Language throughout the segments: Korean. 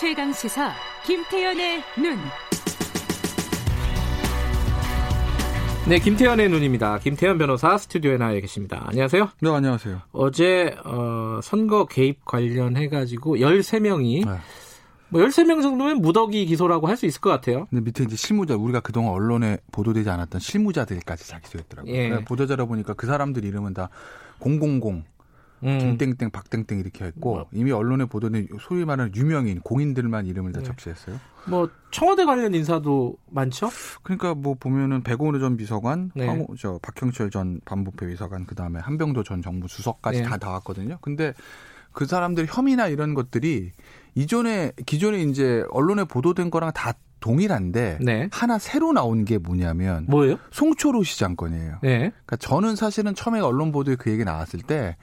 최강 시사 김태현의 눈. 네, 김태현의 눈입니다. 김태현 변호사 스튜디오에 나와 계십니다. 안녕하세요. 네, 안녕하세요. 어제 어, 선거 개입 관련해 가지고 13명이 네. 뭐 13명 정도면 무더기 기소라고 할 수 있을 것 같아요. 근데 밑에 이제 실무자 우리가 그동안 언론에 보도되지 않았던 실무자들까지 다 기소했더라고요. 예. 보도자료 보니까 그 사람들 이름은 다 000, 음. 김땡땡 박땡땡 이렇게 했고 뭐. 이미 언론에 보도된 소위 말하는 유명인 공인들만 이름을 다 네. 적시했어요. 뭐 청와대 관련 인사도 많죠? 그러니까 뭐 보면은 백원우 전 비서관, 네. 황, 저 박형철 전 반부패 비서관, 그 다음에 한병도 전 정부 수석까지 네. 다 나왔거든요. 근데 그 사람들 혐의나 이런 것들이 이전에 기존에 이제 언론에 보도된 거랑 다 동일한데 네. 하나 새로 나온 게 뭐냐면 뭐예요? 송초로 시장 건이에요. 네. 그러니까 저는 사실은 처음에 언론 보도에 그 얘기 나왔을 때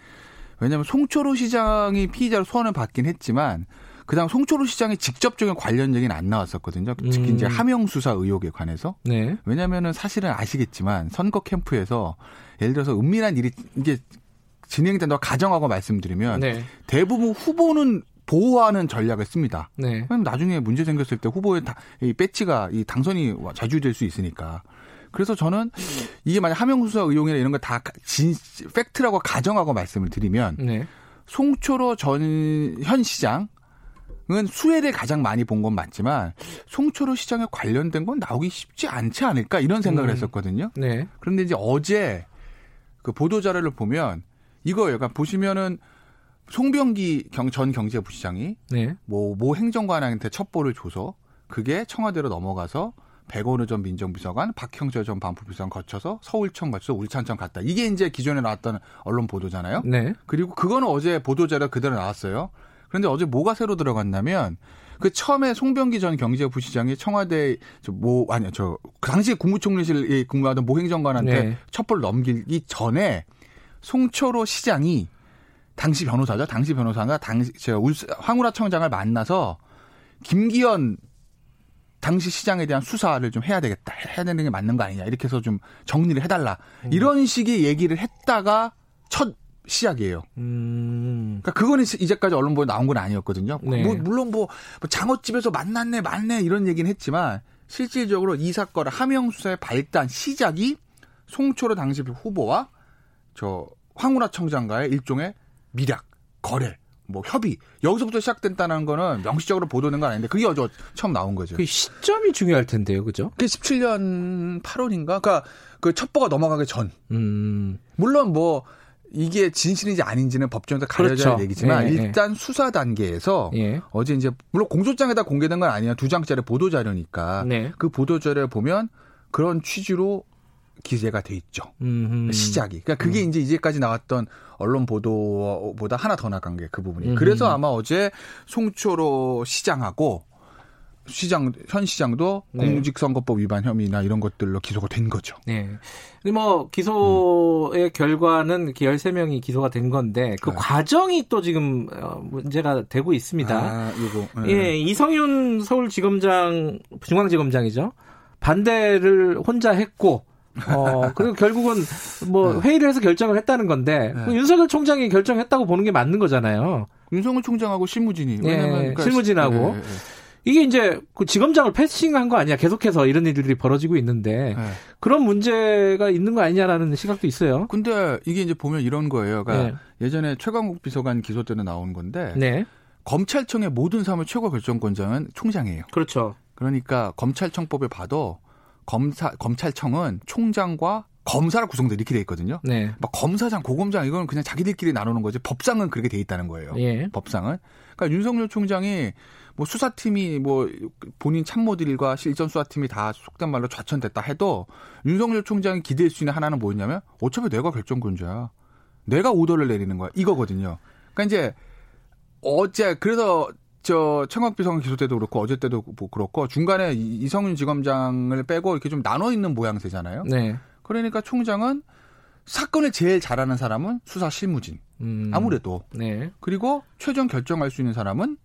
왜냐하면 송초로 시장이 피의자로 소환을 받긴 했지만 그다음 송초로 시장의 직접적인 관련 얘기는 안 나왔었거든요. 특히 음. 이제 하명 수사 의혹에 관해서. 네. 왜냐하면은 사실은 아시겠지만 선거 캠프에서 예를 들어서 은밀한 일이 이게 진행된다고 가정하고 말씀드리면 네. 대부분 후보는 보호하는 전략을 씁니다. 네. 왜냐면 나중에 문제 생겼을 때 후보의 다, 이 배치가 이 당선이 자주될 수 있으니까. 그래서 저는 이게 만약 하명수사 의혹이나 이런 거 다 진 팩트라고 가정하고 말씀을 드리면 네. 송초로 전 현 시장 은 수혜를 가장 많이 본 건 맞지만 송초로 시장에 관련된 건 나오기 쉽지 않지 않을까 이런 생각을 음. 했었거든요. 네. 그런데 이제 어제 그 보도 자료를 보면 이거예요. 그러니까 보시면은 송병기 경, 전 경제부시장이 네. 뭐, 모 행정관한테 첩보를 줘서 그게 청와대로 넘어가서 백원우 전 민정비서관, 박형철 전 반부비서관 거쳐서 서울청 거쳐서 울산청 갔다. 이게 이제 기존에 나왔던 언론 보도잖아요. 네. 그리고 그거는 어제 보도자료 그대로 나왔어요. 그런데 어제 뭐가 새로 들어갔냐면 그 처음에 송병기 전 경제부시장이 청와대 뭐 아니요 저 그 당시 국무총리실에 근무하던 모 행정관한테 네. 첩보를 넘기기 전에 송초로 시장이 당시 변호사죠. 당시 변호사가 당시 제가 황우라 청장을 만나서 김기현 당시 시장에 대한 수사를 좀 해야 되겠다. 해야 되는 게 맞는 거 아니냐. 이렇게 해서 좀 정리를 해달라. 음. 이런 식의 얘기를 했다가 첫 시작이에요. 음. 그러니까 그거는 이제까지 언론 보에 나온 건 아니었거든요. 네. 뭐, 물론 뭐, 뭐 장어집에서 만났네, 만네 이런 얘기는 했지만 실질적으로 이 사건의 하명 수사의 발단 시작이 송초로 당시 후보와 저 황운하 청장과의 일종의 미략, 거래, 뭐 협의 여기서부터 시작된다는 거는 명시적으로 보도된 건 아닌데 그게 어제 처음 나온 거죠. 그 시점이 중요할 텐데요, 그죠? 그 17년 8월인가? 그러니까 그 첩보가 넘어가기 전. 음. 물론 뭐 이게 진실인지 아닌지는 법정에서 가려져야 그렇죠. 얘기지만 예, 예. 일단 예. 수사 단계에서 예. 어제 이제 물론 공소장에다 공개된 건 아니야 두 장짜리 보도 자료니까 네. 그 보도 자료를 보면 그런 취지로 기재가 돼 있죠. 음흠. 시작이. 그러니까 그게 음. 이제 이제까지 나왔던 언론 보도보다 하나 더 나간 게 그 부분이. 음 그래서 아마 어제 송초로 시장하고 시장 현 시장도 네. 공직선거법 위반 혐의나 이런 것들로 기소가 된 거죠. 네. 뭐 기소의 음. 결과는 13명이 기소가 된 건데 그 네. 과정이 또 지금 어, 문제가 되고 있습니다. 아, 이거. 네. 예, 이성윤 서울지검장 중앙지검장이죠. 반대를 혼자 했고 어, 그리고 결국은 뭐 네. 회의를 해서 결정을 했다는 건데 네. 윤석열 총장이 결정했다고 보는 게 맞는 거잖아요. 윤석열 총장하고 실무진이 네, 그러니까 실무진하고 네, 네, 이게 이제 그 지검장을 패싱한 거 아니야? 계속해서 이런 일들이 벌어지고 있는데 네. 그런 문제가 있는 거 아니냐라는 시각도 있어요. 근데 이게 이제 보면 이런 거예요. 그러니까 예전에 최강욱 비서관 기소 때는 나온 건데 검찰청의 모든 사물 최고 결정권자는 총장이에요. 그렇죠. 그러니까 검찰청법을 봐도 검사 검찰청은 총장과 검사를 구성돼 이렇게 돼 있거든요. 네. 막 검사장, 고검장 이거는 그냥 자기들끼리 나누는 거지. 법상은 그렇게 돼 있다는 거예요. 예. 법상은. 그러니까 윤석열 총장이 뭐 수사팀이 뭐 본인 참모들과 실전 수사팀이 다 속된 말로 좌천됐다 해도 윤석열 총장이 기대할 수 있는 하나는 뭐였냐면 어차피 내가 결정권자야. 내가 오더를 내리는 거야. 이거거든요. 그러니까 이제 어제 그래서 저 청각비서관 기소 때도 그렇고 어제 때도 뭐 그렇고 중간에 이성윤 지검장을 빼고 이렇게 좀 나눠 있는 모양새잖아요. 네. 그러니까 총장은 사건을 제일 잘하는 사람은 수사 실무진. 음. 아무래도. 네. 그리고 최종 결정할 수 있는 사람은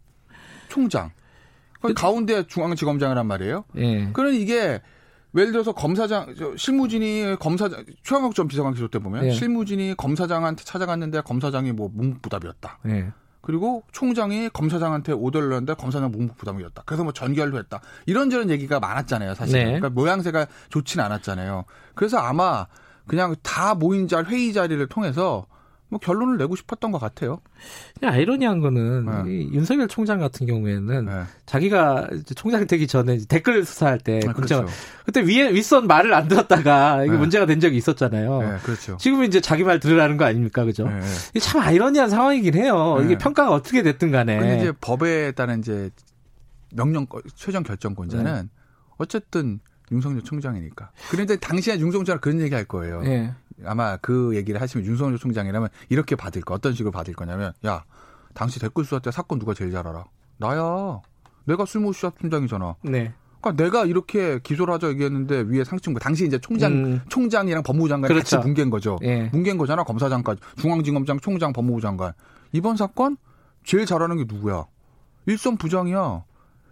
총장. 그 가운데 중앙지검장이란 말이에요. 네. 그러니 이게 예를 들어서 검사장 실무진이 검사장 최강욱 전 비서관 기소 때 보면 네. 실무진이 검사장한테 찾아갔는데 검사장이 뭐 뭉부답이었다. 네. 그리고 총장이 검사장한테 오더를 냈는데 검사장 묵묵 부담이었다. 그래서 뭐 전결도 했다. 이런저런 얘기가 많았잖아요, 사실. 네. 그러니까 모양새가 좋지는 않았잖아요. 그래서 아마 그냥 다 모인 자 회의 자리를 통해서 뭐 결론을 내고 싶었던 것 같아요. 아이러니한 거는 네. 윤석열 총장 같은 경우에는 네. 자기가 총장이 되기 전에 댓글 수사할 때 아, 그렇죠. 그때 위에 윗선 말을 안 들었다가 이게 네. 문제가 된 적이 있었잖아요. 네, 그렇죠. 지금은 이제 자기 말 들으라는 거 아닙니까, 그죠? 네. 참 아이러니한 상황이긴 해요. 이게 네. 평가가 어떻게 됐든 간에. 근데 이제 법에 따른 이제 명령 최종 결정권자는 어쨌든 윤석열 총장이니까. 그런데 당시에 윤석열 그런 얘기 할 거예요. 네. 아마 그 얘기를 하시면 윤석열 총장이라면 이렇게 받을 거 어떤 식으로 받을 거냐면 야 당시 댓글 수사 때 사건 누가 제일 잘 알아? 나야. 내가 술모 수사 총장이잖아. 네. 그러니까 내가 이렇게 기소를 하자 얘기했는데 위에 상층부 당시 이제 총장 음. 총장이랑 법무부 장관이 그렇죠. 같이 뭉갠 거죠. 예. 뭉갠 거잖아 검사장까지 중앙지검장 총장 법무부 장관 이번 사건 제일 잘하는 게 누구야? 일선 부장이야.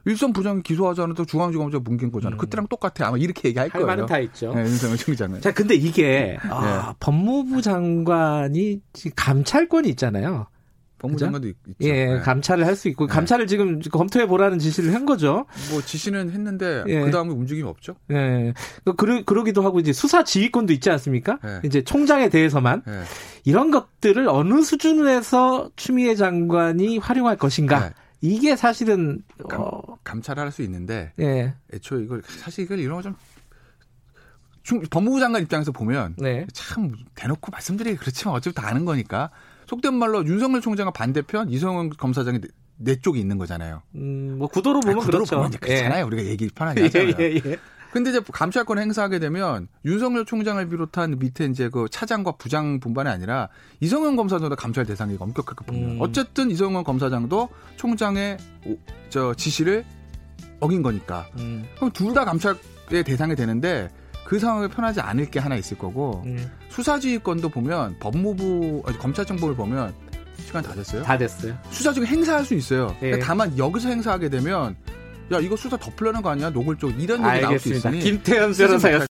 일선 부장이 기소하자는데 중앙지검장 뭉갠 거잖아. 음. 그때랑 똑같아. 아마 이렇게 얘기할 할 거예요. 할 말은 다 있죠. 네, 윤석열 총장은. 자, 근데 이게 아, 네. 법무부 장관이 감찰권이 있잖아요. 법무장관도 있죠. 예, 네. 감찰을 할 수 있고 네. 감찰을 지금 검토해 보라는 지시를 한 거죠. 뭐 지시는 했는데 예. 그 다음에 움직임이 없죠. 예, 그러 그러기도 하고 이제 수사 지휘권도 있지 않습니까? 예. 이제 총장에 대해서만 예. 이런 것들을 어느 수준에서 추미애 장관이 활용할 것인가. 예. 이게 사실은 감, 어... 감찰을 할 수 있는데 예. 애초에 이걸 사실 이걸 이런 거좀 법무부 장관 입장에서 보면 네. 참 대놓고 말씀드리기 그렇지만 어차피 다 아는 거니까 속된 말로 윤석열 총장과 반대편 이성훈 검사장이 내, 내 쪽에 있는 거잖아요. 음, 뭐 구도로 보면 아니, 구도로 그렇죠. 보면 그렇잖아요. 예. 우리가 얘기 편하게 하잖아요. 예, 예, 예. 근데 이제 감찰권 행사하게 되면 윤석열 총장을 비롯한 밑에 이제 그 차장과 부장 분반이 아니라 이성현 검사장도 감찰 대상이 엄격하게 보면 음. 어쨌든 이성현 검사장도 총장의 저 지시를 어긴 거니까 음. 그럼 둘 다 감찰의 대상이 되는데 그 상황에 편하지 않을 게 하나 있을 거고 음. 수사지휘권도 보면 법무부 검찰정보를 보면 시간 다 됐어요? 다 됐어요. 수사지휘 행사할 수 있어요. 예. 다만 여기서 행사하게 되면 야 이거 수사 덮으려는 거 아니야 노골적 이런 얘기 알겠습니다. 나올 수 있으니 김태현 변호사였습니다.